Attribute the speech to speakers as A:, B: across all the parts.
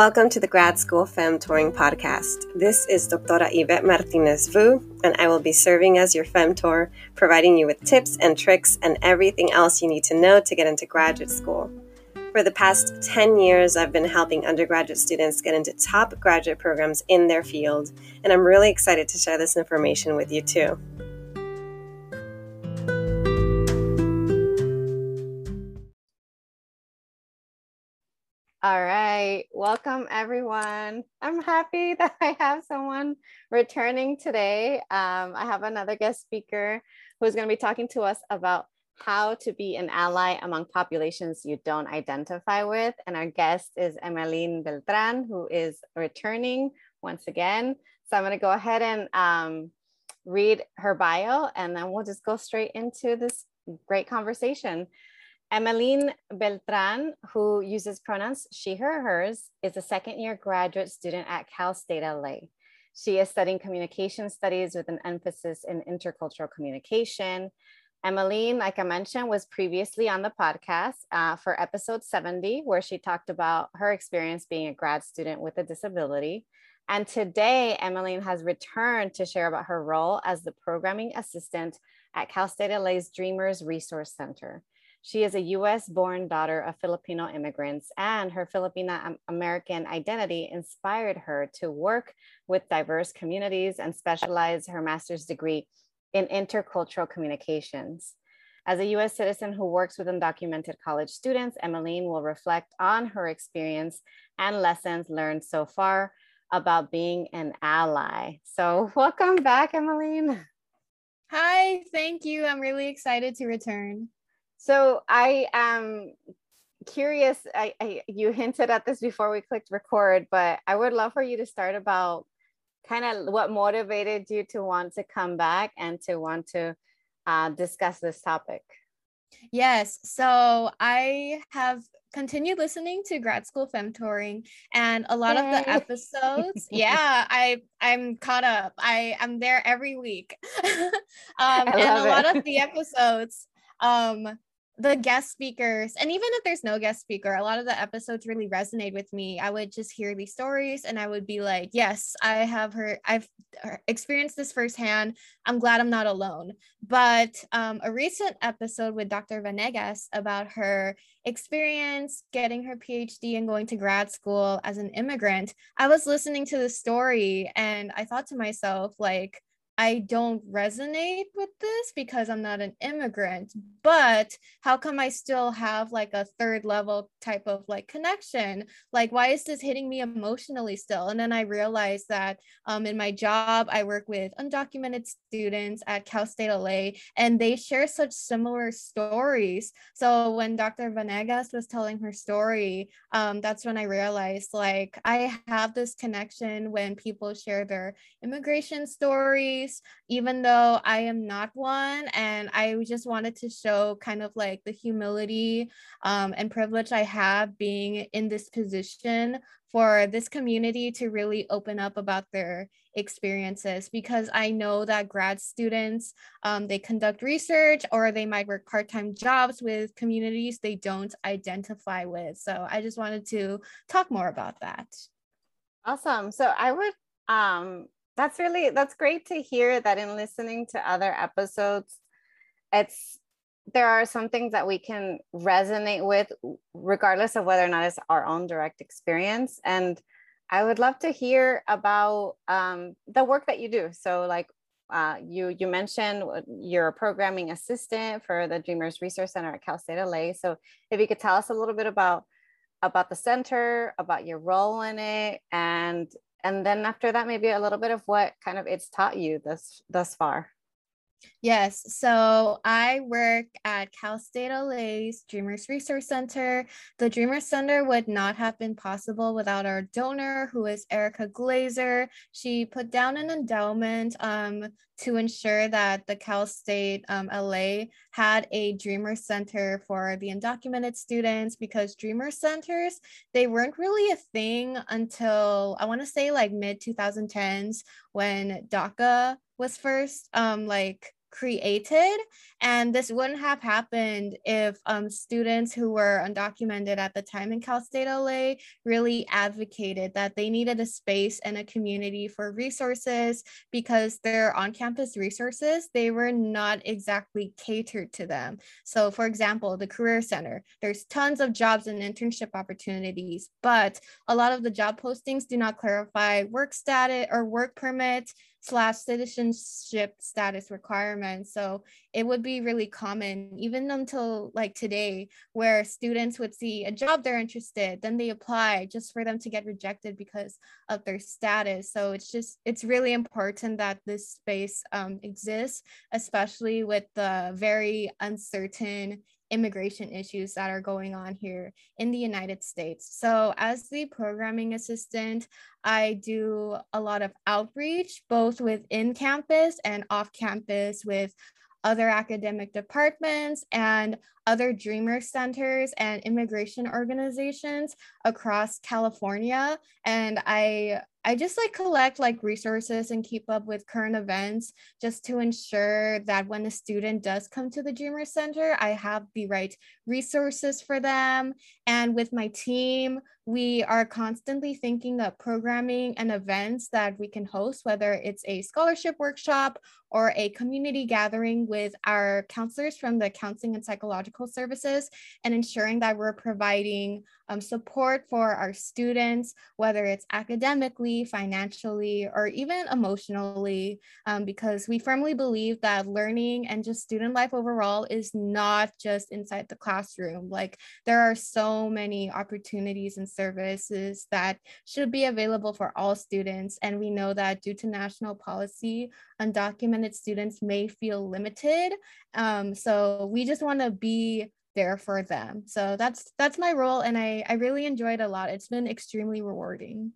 A: Welcome to the Grad School Femtoring Podcast. This is Doctora Yvette Martinez Vu, and I will be serving as your femtor, providing you with tips and tricks and everything else you need to know to get into graduate school. For the past 10 years, I've been helping undergraduate students get into top graduate programs in their field, and I'm really excited to share this information with you too. All right. Welcome, everyone. I'm happy that I have someone returning today. Um, I have another guest speaker who's going to be talking to us about how to be an ally among populations you don't identify with. And our guest is Emeline Beltran, who is returning once again. So I'm going to go ahead and um, read her bio, and then we'll just go straight into this great conversation. Emeline Beltran, who uses pronouns she, her, hers, is a second year graduate student at Cal State LA. She is studying communication studies with an emphasis in intercultural communication. Emeline, like I mentioned, was previously on the podcast uh, for episode 70, where she talked about her experience being a grad student with a disability. And today, Emeline has returned to share about her role as the programming assistant at Cal State LA's Dreamers Resource Center. She is a US born daughter of Filipino immigrants, and her Filipina um, American identity inspired her to work with diverse communities and specialize her master's degree in intercultural communications. As a US citizen who works with undocumented college students, Emeline will reflect on her experience and lessons learned so far about being an ally. So, welcome back, Emeline.
B: Hi, thank you. I'm really excited to return.
A: So I am curious. I, I, you hinted at this before we clicked record, but I would love for you to start about kind of what motivated you to want to come back and to want to uh, discuss this topic.
B: Yes. So I have continued listening to grad school femtoring and a lot Yay. of the episodes yeah i i'm caught up i i'm there every week um and a it. lot of the episodes um the guest speakers and even if there's no guest speaker a lot of the episodes really resonate with me. I would just hear these stories and i would be like yes i have heard i've experienced this firsthand. I'm glad i'm not alone. But um, a recent episode with dr vanegas about her experience getting her phd and going to grad school as an immigrant i was listening to the story and i thought to myself like I don't resonate with this because I'm not an immigrant, but how come I still have like a third level type of like connection? Like, why is this hitting me emotionally still? And then I realized that um, in my job, I work with undocumented students at Cal State LA, and they share such similar stories. So when Dr. Vanegas was telling her story, um, that's when I realized like I have this connection when people share their immigration stories even though I am not one. And I just wanted to show kind of like the humility um, and privilege I have being in this position for this community to really open up about their experiences because I know that grad students um, they conduct research or they might work part-time jobs with communities they don't identify with. So I just wanted to talk more about that.
A: Awesome. So I would um, that's really that's great to hear that in listening to other episodes it's there are some things that we can resonate with regardless of whether or not it's our own direct experience. And i would love to hear about um, the work that you do. So like uh, you you mentioned you're a programming assistant for the dreamers resource center at cal state la so if you could tell us a little bit about about the center about your role in it and and then after that maybe a little bit of what kind of it's taught you thus thus far
B: Yes. So I work at Cal State LA's Dreamers Resource Center. The Dreamers Center would not have been possible without our donor, who is Erika Glazer. She put down an endowment um, to ensure that the Cal State um, LA had a Dreamer Center for the undocumented students because Dreamer Centers, they weren't really a thing until I want to say like mid 2010s when DACA was first um, like created. And this wouldn't have happened if um, students who were undocumented at the time in Cal State LA really advocated that they needed a space and a community for resources because their on campus resources, they were not exactly catered to them. So, for example, the Career Center, there's tons of jobs and internship opportunities, but a lot of the job postings do not clarify work status or work permit slash citizenship status requirements. So it would be really common, even until like today, where students would see a job they're interested, then they apply just for them to get rejected because of their status. So it's just, it's really important that this space um, exists, especially with the very uncertain immigration issues that are going on here in the United States. So, as the programming assistant, I do a lot of outreach both within campus and off campus with other academic departments and other dreamer centers and immigration organizations across California and I I just like collect like resources and keep up with current events just to ensure that when a student does come to the Dreamer Center, I have the right resources for them. And with my team, we are constantly thinking of programming and events that we can host, whether it's a scholarship workshop or a community gathering with our counselors from the counseling and psychological services, and ensuring that we're providing um, support for our students, whether it's academically, financially, or even emotionally, um, because we firmly believe that learning and just student life overall is not just inside the classroom. Like there are so many opportunities and services that should be available for all students. And we know that due to national policy, undocumented students may feel limited. Um, so we just want to be there for them. So that's that's my role and I I really enjoyed a lot. It's been extremely rewarding.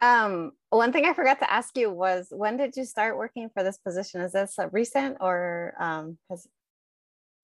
A: Um one thing I forgot to ask you was when did you start working for this position? Is this recent or um has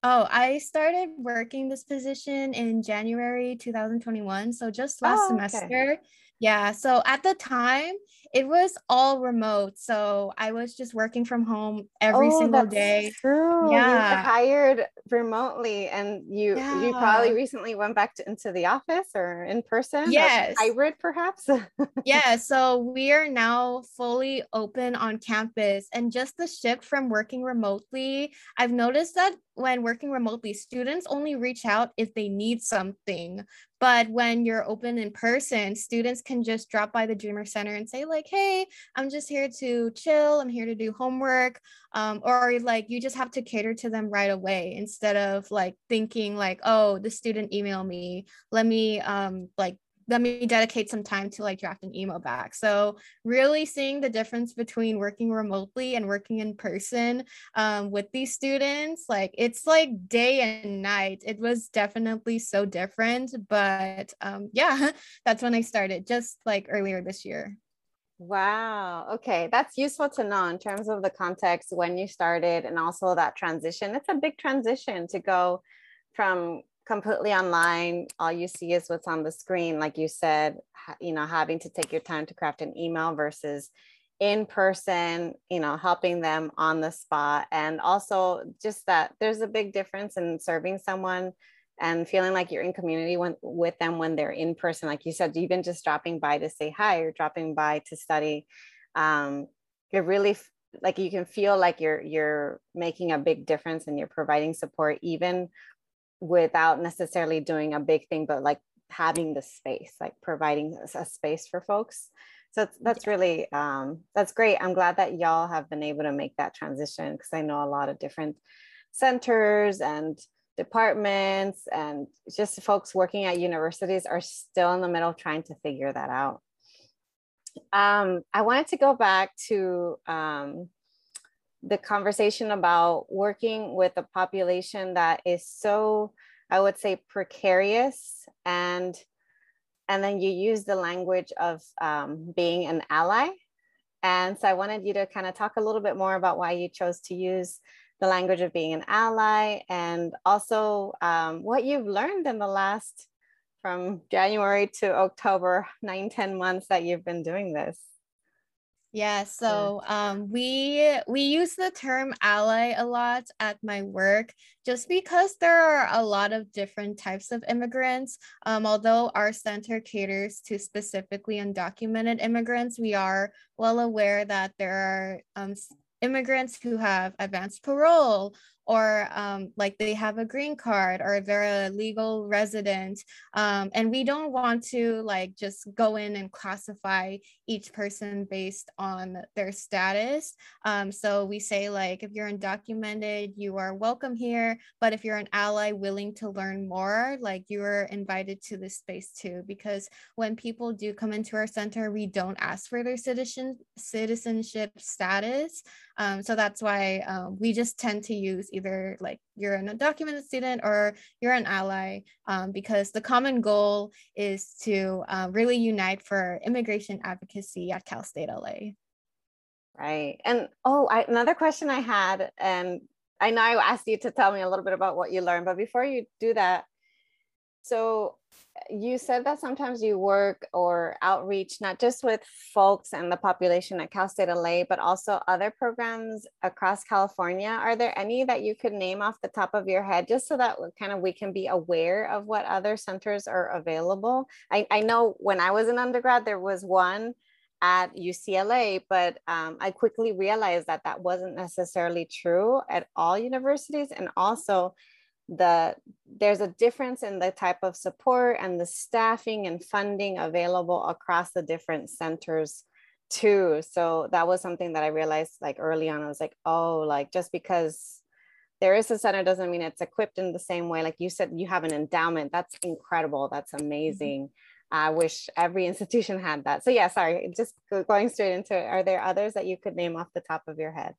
B: Oh, I started working this position in January 2021, so just last
A: oh, okay.
B: semester. Yeah, so at the time, it was all remote. So I was just working from home every
A: oh,
B: single day.
A: True. Yeah. You hired remotely and you yeah. you probably recently went back to, into the office or in person.
B: Yes.
A: Hybrid perhaps.
B: yeah. So we are now fully open on campus. And just the shift from working remotely, I've noticed that when working remotely, students only reach out if they need something. But when you're open in person, students can just drop by the Dreamer Center and say, like, hey, I'm just here to chill, I'm here to do homework. Um, or like you just have to cater to them right away instead of like thinking like, oh, the student email me, let me um like let me dedicate some time to like draft an email back. So really seeing the difference between working remotely and working in person um, with these students, like it's like day and night. It was definitely so different, but um, yeah, that's when I started just like earlier this year.
A: Wow. Okay. That's useful to know in terms of the context when you started and also that transition. It's a big transition to go from completely online. All you see is what's on the screen like you said you know having to take your time to craft an email versus in person you know helping them on the spot. And also just that there's a big difference in serving someone and feeling like you're in community when, with them when they're in person. Like you said even just dropping by to say hi or dropping by to study um, it really like you can feel like you're you're making a big difference and you're providing support even without necessarily doing a big thing, but like having the space, like providing a space for folks. So that's really, um, that's great. I'm glad that y'all have been able to make that transition because I know a lot of different centers and departments and just folks working at universities are still in the middle trying to figure that out. Um, I wanted to go back to um, the conversation about working with a population that is so i would say precarious and and then you use the language of um, being an ally. And so i wanted you to kind of talk a little bit more about why you chose to use the language of being an ally and also um, what you've learned in the last from january to october nine ten months that you've been doing this
B: Yeah, so um, we we use the term ally a lot at my work just because there are a lot of different types of immigrants. Um, although our center caters to specifically undocumented immigrants, we are well aware that there are um, immigrants who have advanced parole or um, like they have a green card or they're a legal resident um, and we don't want to like just go in and classify each person based on their status. Um, so we say like if you're undocumented you are welcome here but if you're an ally willing to learn more like you are invited to this space too because when people do come into our center we don't ask for their citizen citizenship status. Um, so that's why um, we just tend to use either like you're an undocumented student or you're an ally um, because the common goal is to uh, really unite for immigration advocacy at Cal State LA.
A: Right. And oh, I, another question I had, and I know I asked you to tell me a little bit about what you learned, but before you do that, so you said that sometimes you work or outreach not just with folks and the population at Cal State LA, but also other programs across California. Are there any that you could name off the top of your head, just so that kind of we can be aware of what other centers are available? I, I know when I was an undergrad, there was one at UCLA, but um, I quickly realized that that wasn't necessarily true at all universities, and also the there's a difference in the type of support and the staffing and funding available across the different centers too. So that was something that i realized like early on. I was like oh like just because there is a center doesn't mean it's equipped in the same way. Like you said you have an endowment. That's incredible. That's mm-hmm. amazing. Mm-hmm. i wish every institution had that. So yeah sorry. Just going straight into it. Are there others that you could name off the top of your head?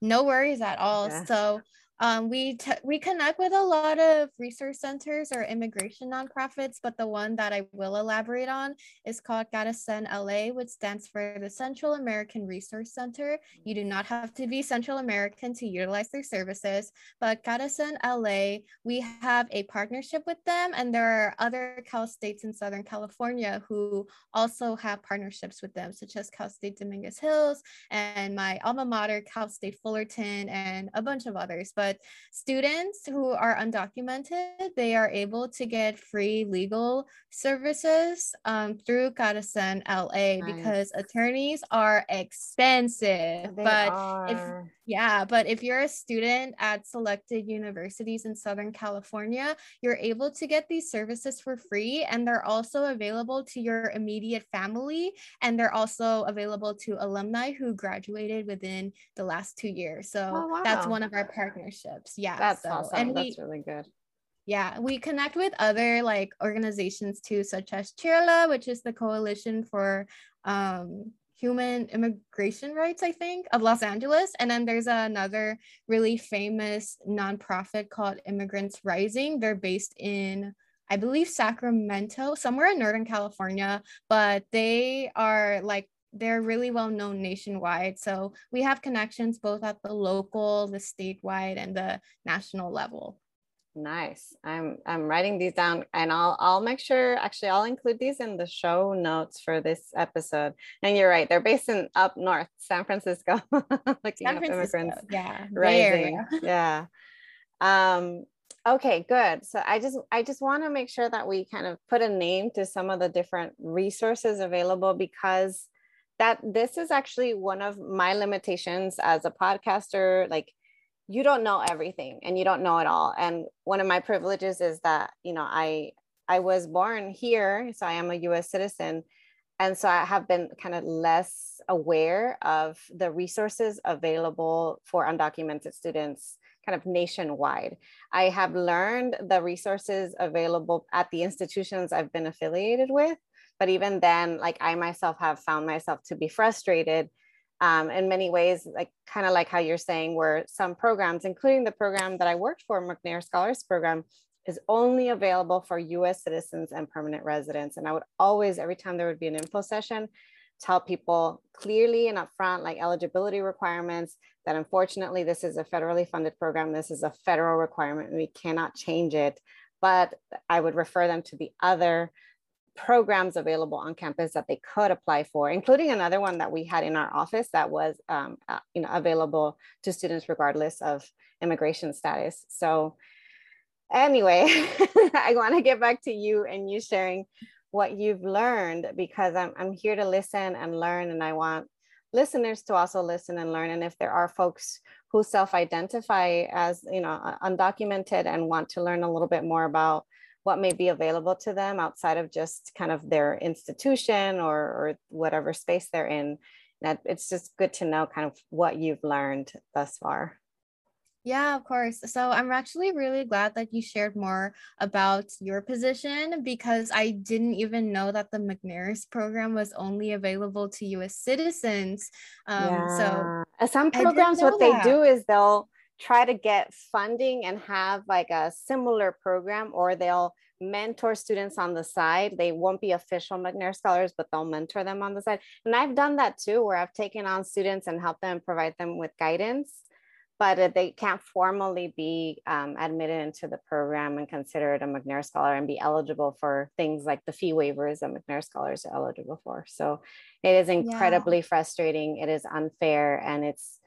B: No worries at all. Yeah. so um, we we connect with a lot of research centers or immigration nonprofits, but the one that I will elaborate on is called CARECEN LA, which stands for the Central American Resource Center. You do not have to be Central American to utilize their services, but CARECEN LA, we have a partnership with them, and there are other Cal states in Southern California who also have partnerships with them, such as Cal State Dominguez Hills and my alma mater, Cal State Fullerton, and a bunch of others. But but students who are undocumented, they are able to get free legal services um, through CARECEN LA nice. because attorneys are expensive. They but are. if yeah, but if you're a student at selected universities in Southern California, you're able to get these services for free and they're also available to your immediate family and they're also available to alumni who graduated within the last 2 years. So oh, wow. that's one of our partnerships. Yeah.
A: That's so, awesome. And that's we, really good.
B: Yeah, we connect with other like organizations too, such as CHIRLA, which is the coalition for um, human immigration rights, I think, of Los Angeles. And then there's another really famous nonprofit called Immigrants Rising. They're based in, I believe, Sacramento, somewhere in Northern California, but they are like they're really well known nationwide. So we have connections both at the local, the statewide, and the national level.
A: Nice. I'm I'm writing these down and I'll I'll make sure actually I'll include these in the show notes for this episode. And you're right, they're based in up north, San Francisco.
B: Looking San Francisco, immigrants. Yeah.
A: Rising. Yeah. Um okay, good. So I just I just want to make sure that we kind of put a name to some of the different resources available because that this is actually one of my limitations as a podcaster like you don't know everything and you don't know it all. And one of my privileges is that you know i i was born here so i am a us citizen. And so i have been kind of less aware of the resources available for undocumented students kind of nationwide. I have learned the resources available at the institutions i've been affiliated with but even then like i myself have found myself to be frustrated um, in many ways, like kind of like how you're saying, where some programs, including the program that I worked for, McNair Scholars Program, is only available for US citizens and permanent residents. And I would always, every time there would be an info session, tell people clearly and upfront, like eligibility requirements, that unfortunately this is a federally funded program. This is a federal requirement and we cannot change it. But I would refer them to the other programs available on campus that they could apply for, including another one that we had in our office that was um, uh, you know, available to students regardless of immigration status. So anyway, I want to get back to you and you sharing what you've learned because I'm, I'm here to listen and learn and I want listeners to also listen and learn and if there are folks who self-identify as you know undocumented and want to learn a little bit more about what may be available to them outside of just kind of their institution or, or whatever space they're in that it's just good to know kind of what you've learned thus far
B: yeah, of course. So I'm actually really glad that you shared more about your position because I didn't even know that the McNair's program was only available to US citizens. Um, yeah. So
A: some programs, what that. they do is they'll try to get funding and have like a similar program or they'll mentor students on the side. They won't be official McNair scholars, but they'll mentor them on the side. And I've done that too, where I've taken on students and helped them provide them with guidance but they can't formally be um, admitted into the program and considered a McNair Scholar and be eligible for things like the fee waivers that McNair Scholars are eligible for. So it is incredibly yeah. frustrating. It is unfair, and it's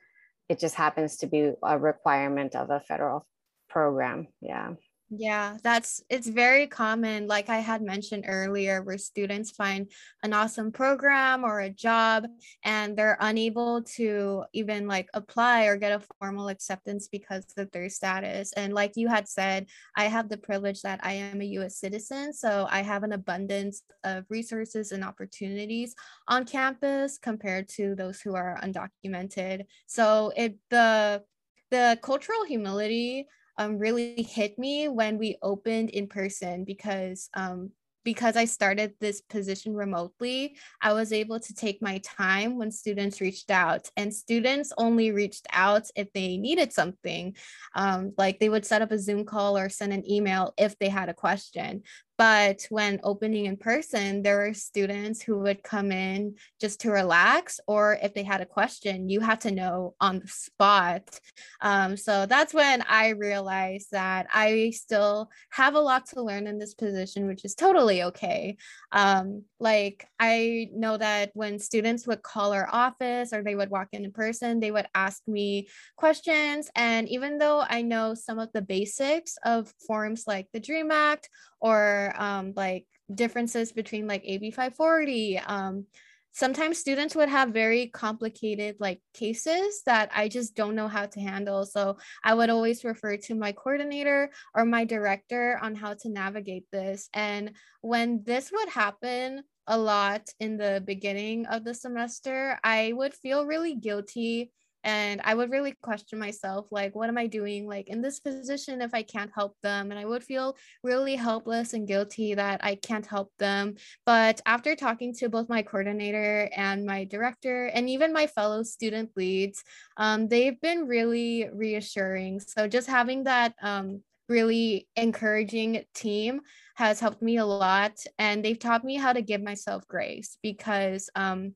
A: it just happens to be a requirement of a federal program. Yeah.
B: Yeah, that's it's very common, like I had mentioned earlier, where students find an awesome program or a job and they're unable to even like apply or get a formal acceptance because of their status. And like you had said, I have the privilege that I am a US citizen, so I have an abundance of resources and opportunities on campus compared to those who are undocumented. So it the the cultural humility um, really hit me when we opened in person because um, because I started this position remotely, I was able to take my time when students reached out. And students only reached out if they needed something. Um, like they would set up a Zoom call or send an email if they had a question. But when opening in person, there were students who would come in just to relax, or if they had a question, you had to know on the spot. Um, so that's when I realized that I still have a lot to learn in this position, which is totally okay. Um, like I know that when students would call our office or they would walk in in person, they would ask me questions. And even though I know some of the basics of forms like the DREAM Act or um, like differences between like AB 540. Um, sometimes students would have very complicated like cases that I just don't know how to handle. So I would always refer to my coordinator or my director on how to navigate this. And when this would happen, a lot in the beginning of the semester, I would feel really guilty and i would really question myself like what am i doing? Like in this position if i can't help them and i would feel really helpless and guilty that i can't help them. But after talking to both my coordinator and my director and even my fellow student leads um, they've been really reassuring. So just having that um, really encouraging team has helped me a lot and they've taught me how to give myself grace because um,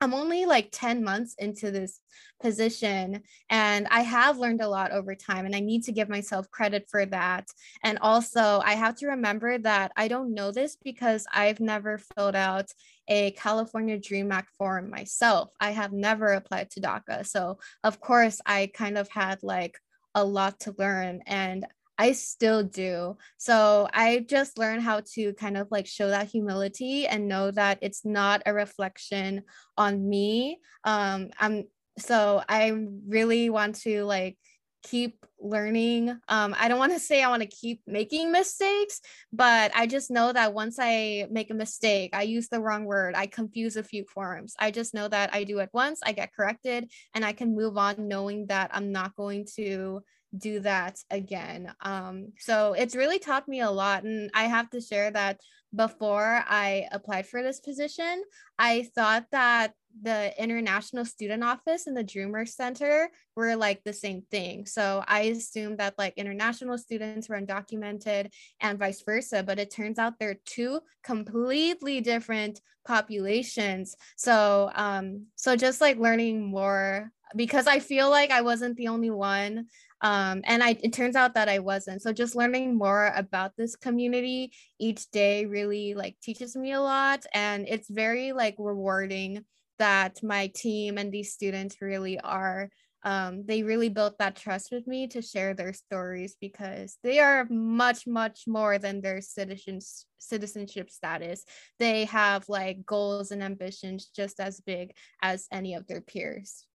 B: I'm only like 10 months into this position and I have learned a lot over time and I need to give myself credit for that. And also, I have to remember that I don't know this because I've never filled out a California Dream Act form myself. I have never applied to DACA. So, of course, I kind of had like a lot to learn and I still do. So I just learned how to kind of like show that humility and know that it's not a reflection on me. Um, I'm so I really want to like keep learning. Um, I don't want to say I want to keep making mistakes, but I just know that once I make a mistake, I use the wrong word, I confuse a few forms. I just know that I do it once, I get corrected, and I can move on knowing that I'm not going to do that again. Um, so it's really taught me a lot. And I have to share that before I applied for this position, I thought that the International Student Office and the Dreamer Center were like the same thing. So I assumed that like international students were undocumented and vice versa, but it turns out they're two completely different populations. So um, so just like learning more because I feel like I wasn't the only one. Um, and I it turns out that I wasn't. So just learning more about this community each day really like teaches me a lot. And it's very like rewarding that my team and these students really are um, they really built that trust with me to share their stories because they are much much more than their citizens citizenship status they have like goals and ambitions just as big as any of their peers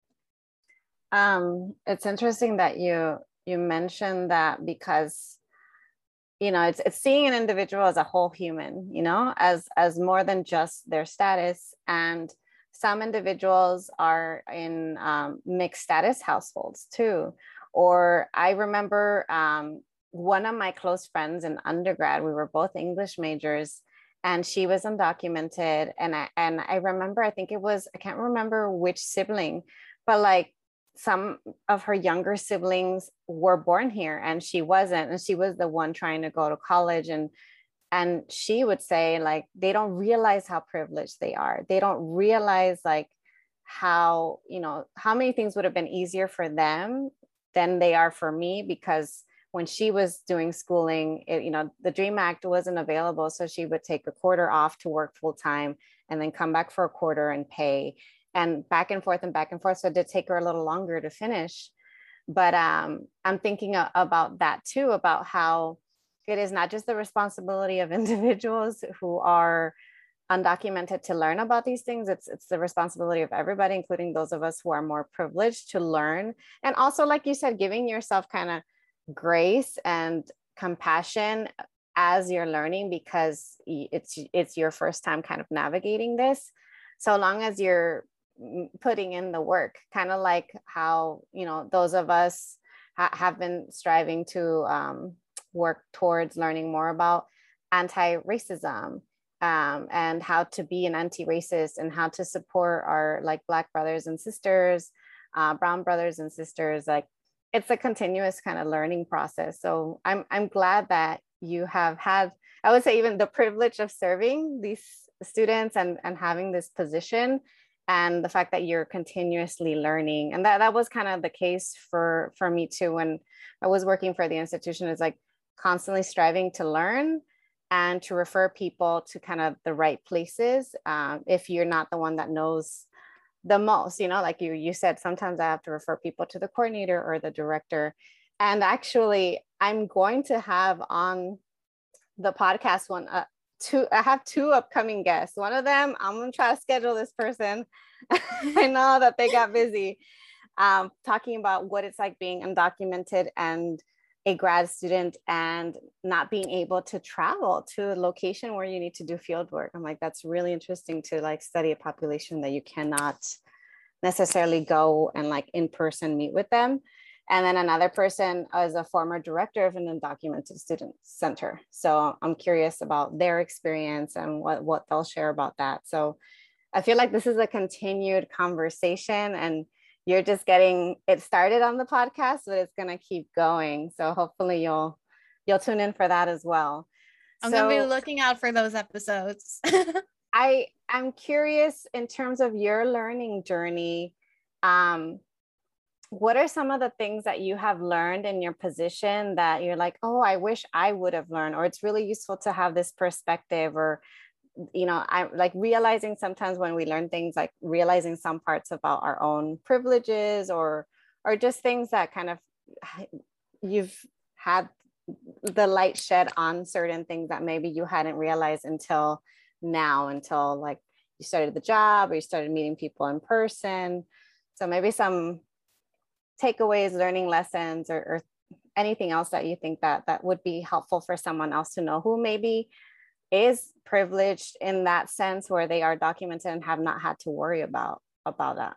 A: um, it's interesting that you you mentioned that because you know it's it's seeing an individual as a whole human you know as as more than just their status and some individuals are in um, mixed status households too. Or I remember um, one of my close friends in undergrad, we were both English majors and she was undocumented. And I, and I remember, I think it was, I can't remember which sibling, but like some of her younger siblings were born here and she wasn't. And she was the one trying to go to college and and she would say like they don't realize how privileged they are they don't realize like how you know how many things would have been easier for them than they are for me because when she was doing schooling it, you know the dream act wasn't available so she would take a quarter off to work full time and then come back for a quarter and pay and back and forth and back and forth. So it did take her a little longer to finish. But um, i'm thinking about that too about how it is not just the responsibility of individuals who are undocumented to learn about these things. It's it's the responsibility of everybody including those of us who are more privileged to learn. And also like you said giving yourself kind of grace and compassion as you're learning because it's it's your first time kind of navigating this. So long as you're putting in the work kind of like how you know those of us ha- have been striving to um, work towards learning more about anti-racism um, and how to be an anti-racist and how to support our like black brothers and sisters uh, brown brothers and sisters like it's a continuous kind of learning process. So i'm i'm glad that you have had i would say even the privilege of serving these students and and having this position and the fact that you're continuously learning and that that was kind of the case for for me too when i was working for the institution. Is like constantly striving to learn and to refer people to kind of the right places um, if you're not the one that knows the most you know like you you said sometimes i have to refer people to the coordinator or the director. And actually i'm going to have on the podcast one uh, two i have two upcoming guests one of them i'm to try to schedule this person i know that they got busy um, talking about what it's like being undocumented and a grad student and not being able to travel to a location where you need to do field work. I'm like, that's really interesting to like study a population that you cannot necessarily go and like in person meet with them. And then another person is a former director of an undocumented student center. So I'm curious about their experience and what, what they'll share about that. So I feel like this is a continued conversation and you're just getting it started on the podcast, but it's gonna keep going. So hopefully you'll you'll tune in for that as well.
B: I'm so, gonna be looking out for those episodes.
A: I I'm curious in terms of your learning journey. Um, what are some of the things that you have learned in your position that you're like, oh, I wish I would have learned, or it's really useful to have this perspective, or you know i like realizing sometimes when we learn things like realizing some parts about our own privileges or or just things that kind of you've had the light shed on certain things that maybe you hadn't realized until now until like you started the job or you started meeting people in person. So maybe some takeaways learning lessons or, or anything else that you think that that would be helpful for someone else to know who maybe is privileged in that sense where they are documented and have not had to worry about about that.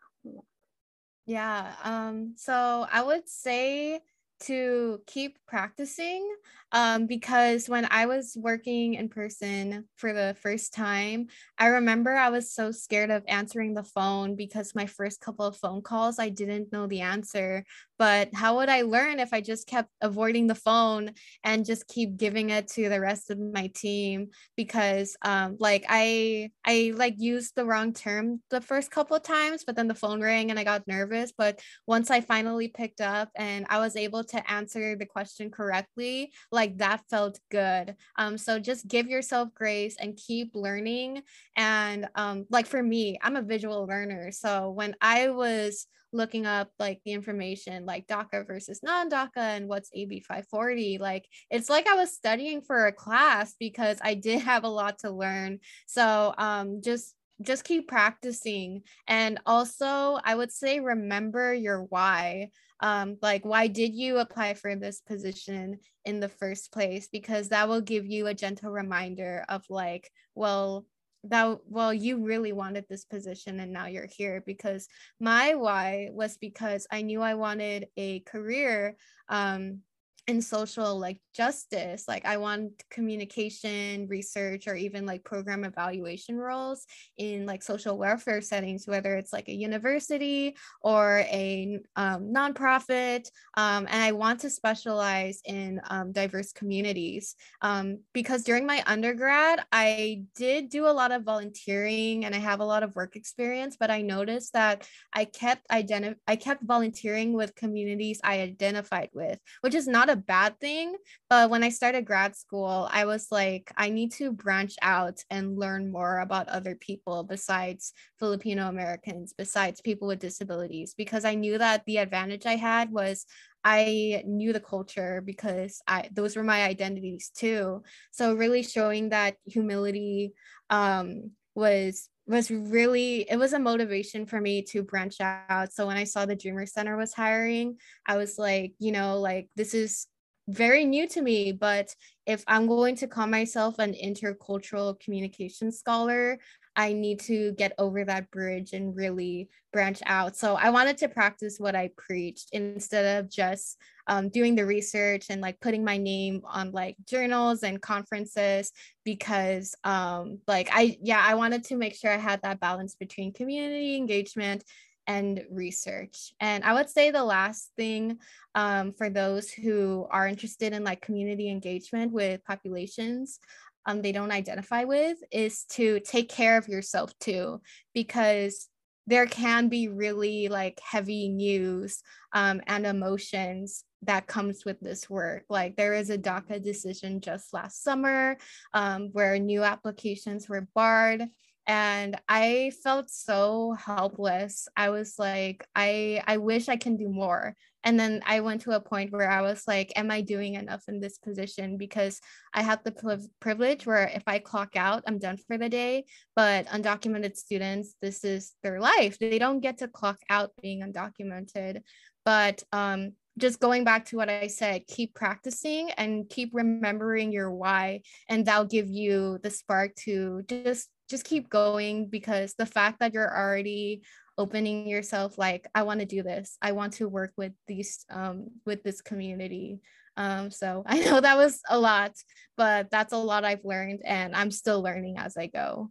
B: Yeah um so i would say to keep practicing um, because when I was working in person for the first time, I remember I was so scared of answering the phone because my first couple of phone calls, I didn't know the answer. But how would I learn if I just kept avoiding the phone and just keep giving it to the rest of my team? Because um like I I like used the wrong term the first couple of times but then the phone rang and I got nervous. But once I finally picked up and I was able to answer the question correctly like that felt good. Um so just give yourself grace and keep learning. And um like for me I'm a visual learner. So when I was looking up like the information like DACA versus non-DACA and what's AB 540. Like it's like I was studying for a class because I did have a lot to learn. So um just just keep practicing and also i would say remember your why um like why did you apply for this position in the first place because that will give you a gentle reminder of like well that well you really wanted this position and now you're here because my why was because i knew i wanted a career um in social like justice like i want communication research or even like program evaluation roles in like social welfare settings whether it's like a university or a um, nonprofit um, and i want to specialize in um, diverse communities. Um, because during my undergrad i did do a lot of volunteering and i have a lot of work experience but i noticed that i kept identify i kept volunteering with communities i identified with which is not a a bad thing. But when I started grad school, I was like, I need to branch out and learn more about other people besides Filipino Americans, besides people with disabilities, because I knew that the advantage I had was I knew the culture because I those were my identities too. So really showing that humility um, was was really it was a motivation for me to branch out. So when i saw the dreamer center was hiring i was like you know like this is very new to me but if i'm going to call myself an intercultural communication scholar I need to get over that bridge and really branch out. So I wanted to practice what I preached instead of just um, doing the research and like putting my name on like journals and conferences because um, like I, yeah, I wanted to make sure I had that balance between community engagement and research. And I would say the last thing um, for those who are interested in like community engagement with populations, um, they don't identify with is to take care of yourself too, because there can be really like heavy news um, and emotions that comes with this work. Like there is a DACA decision just last summer um, where new applications were barred and i felt so helpless. I was like i i wish i can do more. And then i went to a point where i was like am i doing enough in this position? Because i have the privilege where if i clock out i'm done for the day. But undocumented students this is their life. They don't get to clock out being undocumented. But um just going back to what I said, keep practicing and keep remembering your why, and that'll give you the spark to just just keep going because the fact that you're already opening yourself like i want to do this. I want to work with these um with this community. Um so i know that was a lot but that's a lot i've learned and i'm still learning as i go.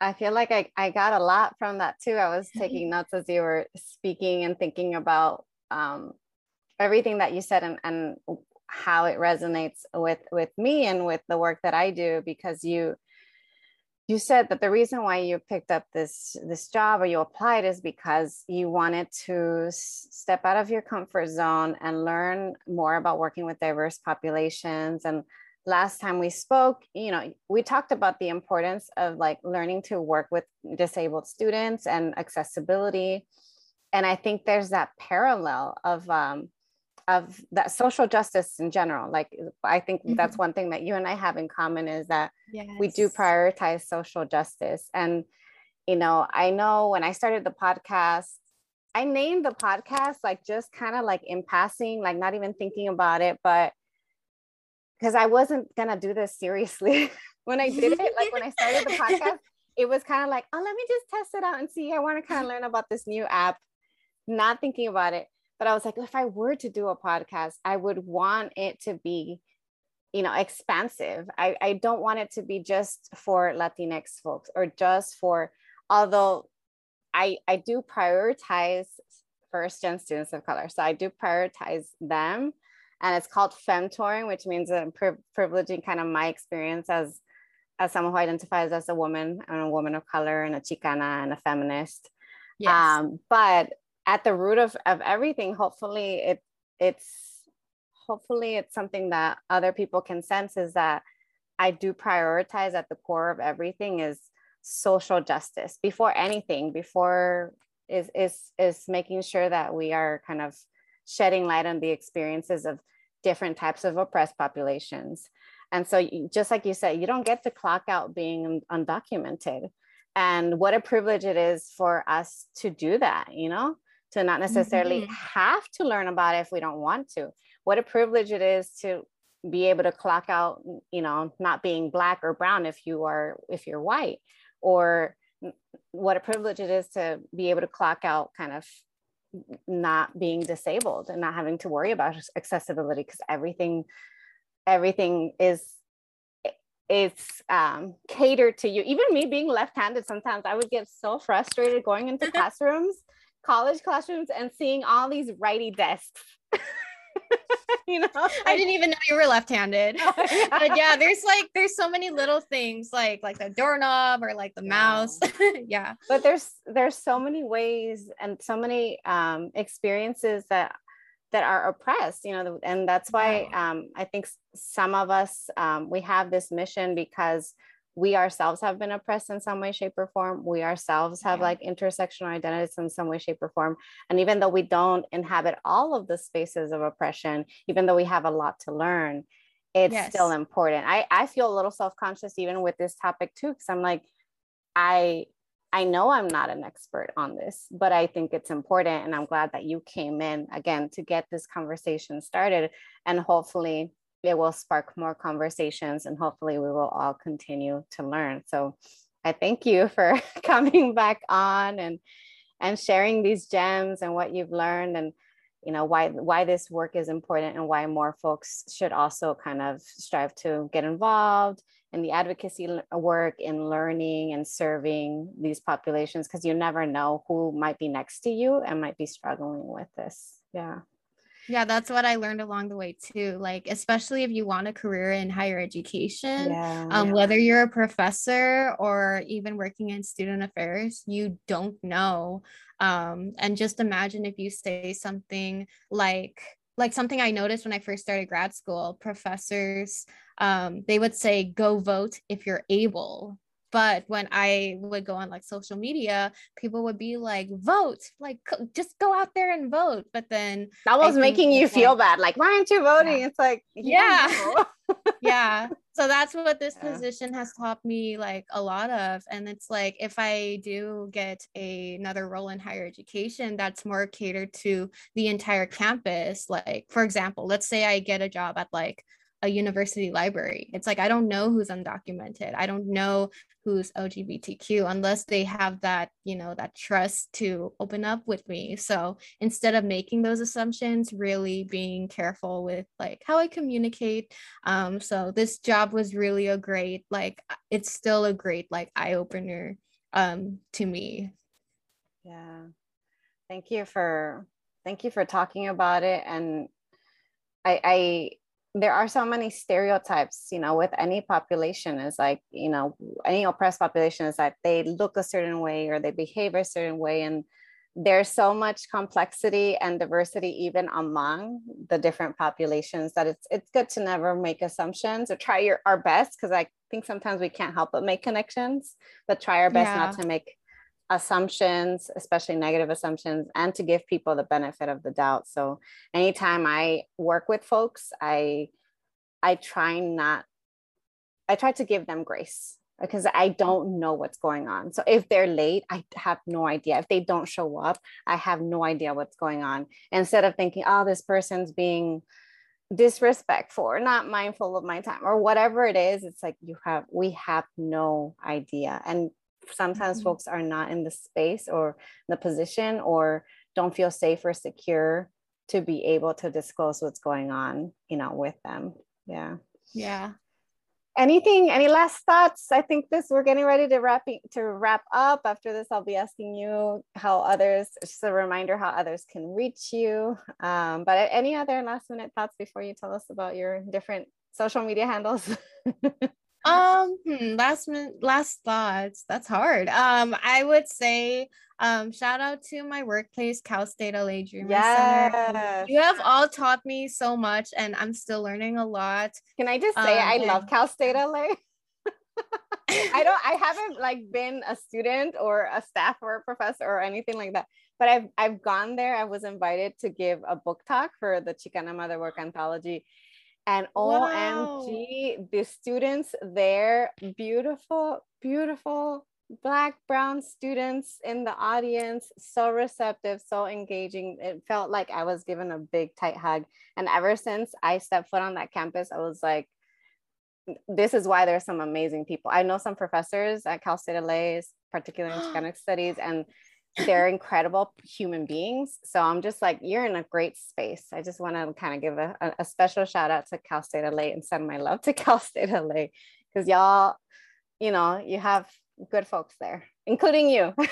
A: I feel like i, I got a lot from that too. I was taking notes as you were speaking and thinking about um everything that you said and, and how it resonates with with me and with the work that i do because you you said that the reason why you picked up this this job or you applied is because you wanted to step out of your comfort zone and learn more about working with diverse populations. And last time we spoke you know we talked about the importance of like learning to work with disabled students and accessibility. And i think there's that parallel of um, of that social justice in general like i think mm-hmm. that's one thing that you and i have in common is that yes. we do prioritize social justice. And you know i know when i started the podcast i named the podcast like just kind of like in passing like not even thinking about it but because i wasn't gonna do this seriously when i did it. Like when i started the podcast it was kind of like oh let me just test it out and see. I want to kind of learn about this new app. Not thinking about it but I was like, if I were to do a podcast, I would want it to be, you know, expansive. I, I don't want it to be just for Latinx folks or just for, although I, I do prioritize first gen students of color. So I do prioritize them. And it's called femtoring, which means uh, pri- privileging kind of my experience as as someone who identifies as a woman and a woman of color and a Chicana and a feminist. Yes. Um, but at the root of, of everything, hopefully it it's hopefully it's something that other people can sense is that I do prioritize at the core of everything is social justice before anything, before is is is making sure that we are kind of shedding light on the experiences of different types of oppressed populations. And so just like you said, you don't get to clock out being undocumented. And what a privilege it is for us to do that, you know, to not necessarily mm-hmm. have to learn about it if we don't want to. What a privilege it is to be able to clock out, you know, not being black or brown if you are if you're white or what a privilege it is to be able to clock out kind of not being disabled and not having to worry about accessibility because everything everything is it's um, catered to you even me being left-handed sometimes i would get so frustrated going into classrooms college classrooms and seeing all these righty desks.
B: You know i didn't even know you were left-handed. Yeah. but yeah there's like there's so many little things like like the doorknob or like the mouse. Yeah.
A: But there's there's so many ways and so many um experiences that that are oppressed you know and that's why um i think some of us um we have this mission because we ourselves have been oppressed in some way shape or form we ourselves have yeah. like intersectional identities in some way shape or form and even though we don't inhabit all of the spaces of oppression even though we have a lot to learn it's yes. still important i i feel a little self-conscious even with this topic too because i'm like i i know i'm not an expert on this but i think it's important and i'm glad that you came in again to get this conversation started and hopefully it will spark more conversations and hopefully we will all continue to learn. So I thank you for coming back on and and sharing these gems and what you've learned and you know why why this work is important and why more folks should also kind of strive to get involved in the advocacy work in learning and serving these populations because you never know who might be next to you and might be struggling with this yeah
B: yeah, that's what I learned along the way too. Like, especially if you want a career in higher education, yeah, um, yeah. whether you're a professor or even working in student affairs, you don't know. Um, and just imagine if you say something like, like something I noticed when I first started grad school, professors, um, they would say, go vote if you're able but when i would go on like social media people would be like vote like just go out there and vote. But then
A: that was making you feel like, bad like why aren't you voting? Yeah. it's like
B: yeah. yeah. So that's what this yeah. position has taught me like a lot of. And it's like if i do get a, another role in higher education that's more catered to the entire campus. Like for example let's say i get a job at like a university library. It's like I don't know who's undocumented. I don't know who's LGBTQ unless they have that, you know, that trust to open up with me. So instead of making those assumptions, really being careful with like how I communicate. Um, so this job was really a great, like it's still a great like eye opener um to me.
A: Yeah. Thank you for thank you for talking about it and I, I there are so many stereotypes you know with any population is like you know any oppressed population is that they look a certain way or they behave a certain way and there's so much complexity and diversity even among the different populations that it's it's good to never make assumptions or try your our best because i think sometimes we can't help but make connections but try our best yeah. not to make assumptions, especially negative assumptions, and to give people the benefit of the doubt. So anytime I work with folks, I I try not I try to give them grace because I don't know what's going on. So if they're late, I have no idea. If they don't show up, I have no idea what's going on. Instead of thinking, oh, this person's being disrespectful or not mindful of my time or whatever it is, it's like you have we have no idea. And sometimes mm-hmm. folks are not in the space or the position or don't feel safe or secure to be able to disclose what's going on you know with them. Yeah.
B: Yeah.
A: Anything any last thoughts? I think this we're getting ready to wrap to wrap up. After this i'll be asking you how others just a reminder how others can reach you. Um, but any other last minute thoughts before you tell us about your different social media handles
B: um hmm, last minute last thoughts that's hard um i would say um shout out to my workplace cal state la yes. center you have all taught me so much and i'm still learning a lot
A: can i just say um, i and- love cal state la I don't I haven't like been a student or a staff or a professor or anything like that. But I've I've gone there. I was invited to give a book talk for the Chicana Mother Work Anthology. And wow. OMG, the students there, beautiful, beautiful black brown students in the audience so receptive so engaging. It felt like i was given a big tight hug. And ever since i stepped foot on that campus i was like this is why there's some amazing people. I know some professors at cal state la particularly in chicanic studies and they're incredible human beings. So i'm just like you're in a great space. I just want to kind of give a, a special shout out to cal state la and send my love to cal state la because y'all you know you have good folks there including you.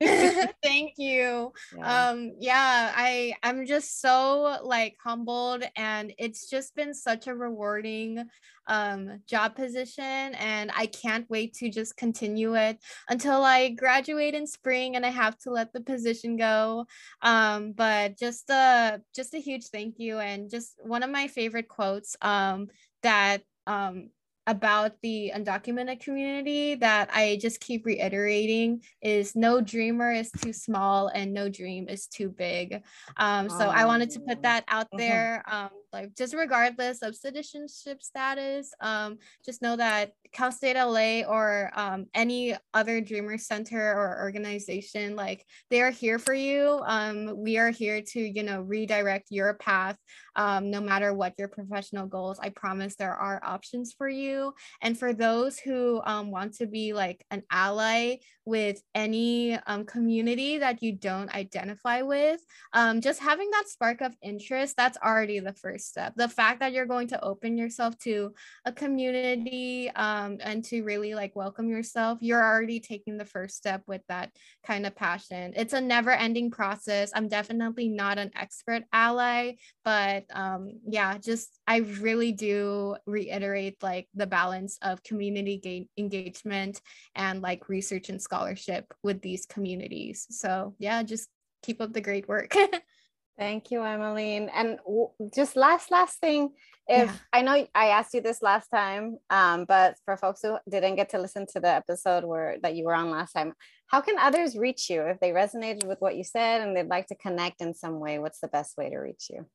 B: Thank you. Yeah. um yeah i i'm just so like humbled and it's just been such a rewarding um job position and i can't wait to just continue it until i graduate in spring and i have to let the position go. Um but just a just a huge thank you and just one of my favorite quotes um that um about the undocumented community that I just keep reiterating is no dreamer is too small and no dream is too big. Um, so I wanted to put that out mm-hmm. there. Um, like just regardless of citizenship status, um, just know that Cal State LA or um, any other Dreamer Center or organization, like they are here for you. Um, we are here to, you know, redirect your path um, no matter what your professional goals. I promise there are options for you. And for those who um, want to be like an ally with any um, community that you don't identify with, um, just having that spark of interest, that's already the first step. The fact that you're going to open yourself to a community um, and to really like welcome yourself, you're already taking the first step with that kind of passion. It's a never ending process. I'm definitely not an expert ally, but um, yeah, just I really do reiterate like the balance of community ga- engagement and like research and scholarship with these communities. So yeah, just keep up the great work.
A: Thank you, Emmeline. And w- just last, last thing, if yeah. I know I asked you this last time, um, but for folks who didn't get to listen to the episode where that you were on last time, how can others reach you if they resonated with what you said and they'd like to connect in some way? What's the best way to reach you?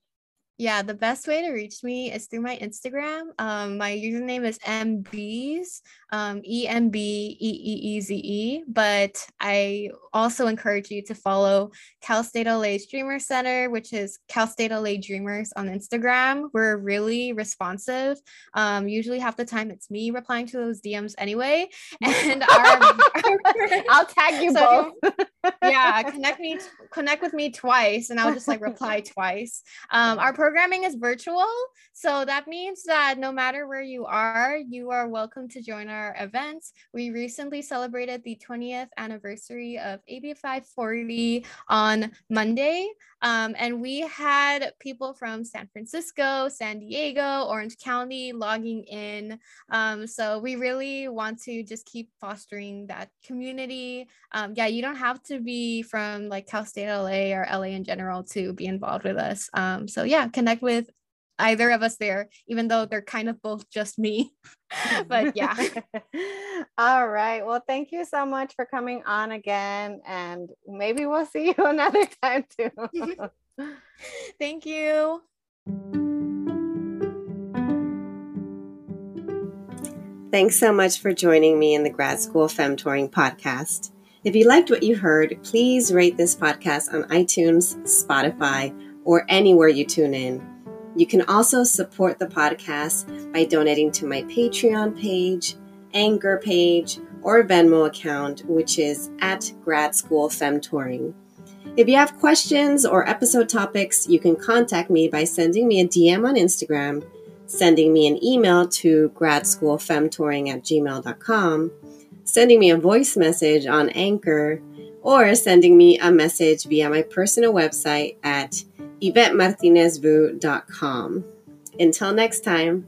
B: Yeah, the best way to reach me is through my Instagram. Um, my username is mbeeze, um, E M B E E E Z E. But I also encourage you to follow Cal State LA's Dreamer Center, which is Cal State LA Dreamers on Instagram. We're really responsive. Um, usually, half the time it's me replying to those DMs anyway. And our,
A: I'll tag you so both.
B: yeah, connect me, connect with me twice, and I'll just like reply twice. Um, our program programming is virtual. So that means that no matter where you are, you are welcome to join our events. We recently celebrated the 20th anniversary of AB 540 on Monday. Um, and we had people from San Francisco, San Diego, Orange County logging in. Um, so we really want to just keep fostering that community. Um, yeah, you don't have to be from like Cal State LA or LA in general to be involved with us. Um, so yeah, connect with either of us there, even though they're kind of both just me. but yeah.
A: All right. Well, thank you so much for coming on again. And maybe we'll see you another time too.
B: thank you.
C: Thanks so much for joining me in the Grad School Femtoring podcast. If you liked what you heard, please rate this podcast on iTunes, Spotify, or anywhere you tune in. You can also support the podcast by donating to my Patreon page, Anchor page, or Venmo account, which is at Grad School Femtoring. If you have questions or episode topics, you can contact me by sending me a DM on Instagram, sending me an email to gradschoolfemtoring at gmail.com, sending me a voice message on Anchor, or sending me a message via my personal website at YvetteMartinezvu.com. Until next time.